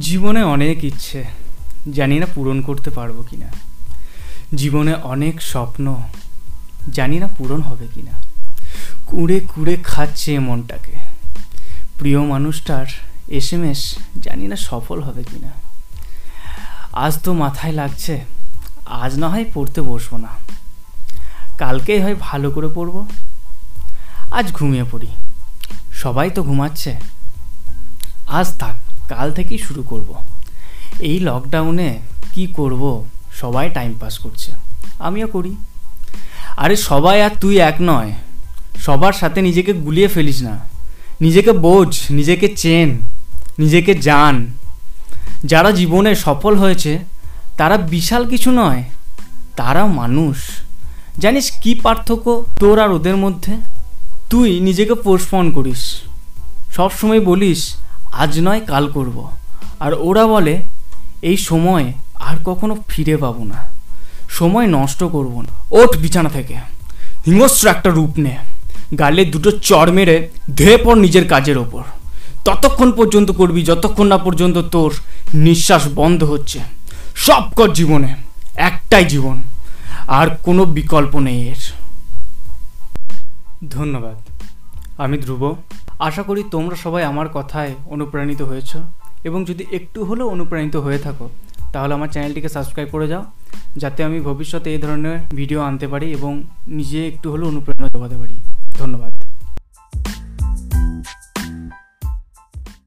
জীবনে অনেক ইচ্ছে, জানি না পূরণ করতে পারব কি না জীবনে অনেক স্বপ্ন, জানি না পূরণ হবে কি না কুড়ে কুড়ে খাচ্ছে মনটাকে। প্রিয় মানুষটার এস এম এস জানি না সফল হবে কি না আজ তো মাথায় লাগছে, আজ না হয় পড়তে বসবো না। কালকেই হয় ভালো করে পড়ব। আজ ঘুমিয়ে পড়ি। সবাই তো ঘুমাচ্ছে। আজ থাক। কাল থেকেই শুরু করব। এই লকডাউনে কি করব? সবাই টাইম পাস করছে। আমিও করি। আরে সবাই আর তুই এক নয়। সবার সাথে নিজেকে গুলিয়ে ফেলিস না। নিজেকে বোঝ, নিজেকে চেন, নিজেকে জান। যারা জীবনে সফল হয়েছে, তারা বিশাল কিছু নয় তারা মানুষ। জানিস কি পার্থক্য তোর আর ওদের মধ্যে? তুই নিজেকে পোস্টপন করিস। সবসময় বলিস আজ নয়, কাল করব। আর ওরা বলে, এই সময় আর কখনো ফিরে পাবো না। সময় নষ্ট করব না। ওঠ বিছানা থেকে। হিংস্র একটা রূপ নে। গালে দুটো চড় মেরে ধেয়ে পড় নিজের কাজের ওপর। ততক্ষণ পর্যন্ত করবি, যতক্ষণ না পর্যন্ত তোর নিঃশ্বাস বন্ধ হচ্ছে। সব কর জীবনে, একটাই জীবন। আর কোনো বিকল্প নেই এর। ধন্যবাদ। আমি ধ্রুব। আশা করি তোমরা সবাই আমার কথায় অনুপ্রাণিত হয়েছ। এবং যদি একটু হলেও অনুপ্রাণিত হয়ে থাকো, তাহলে আমার চ্যানেলটিকে সাবস্ক্রাইব করে যাও, যাতে আমি ভবিষ্যতে এই ধরনের ভিডিও আনতে পারি এবং নিজে একটু হলেও অনুপ্রেরণা জোগাতে পারি। ধন্যবাদ।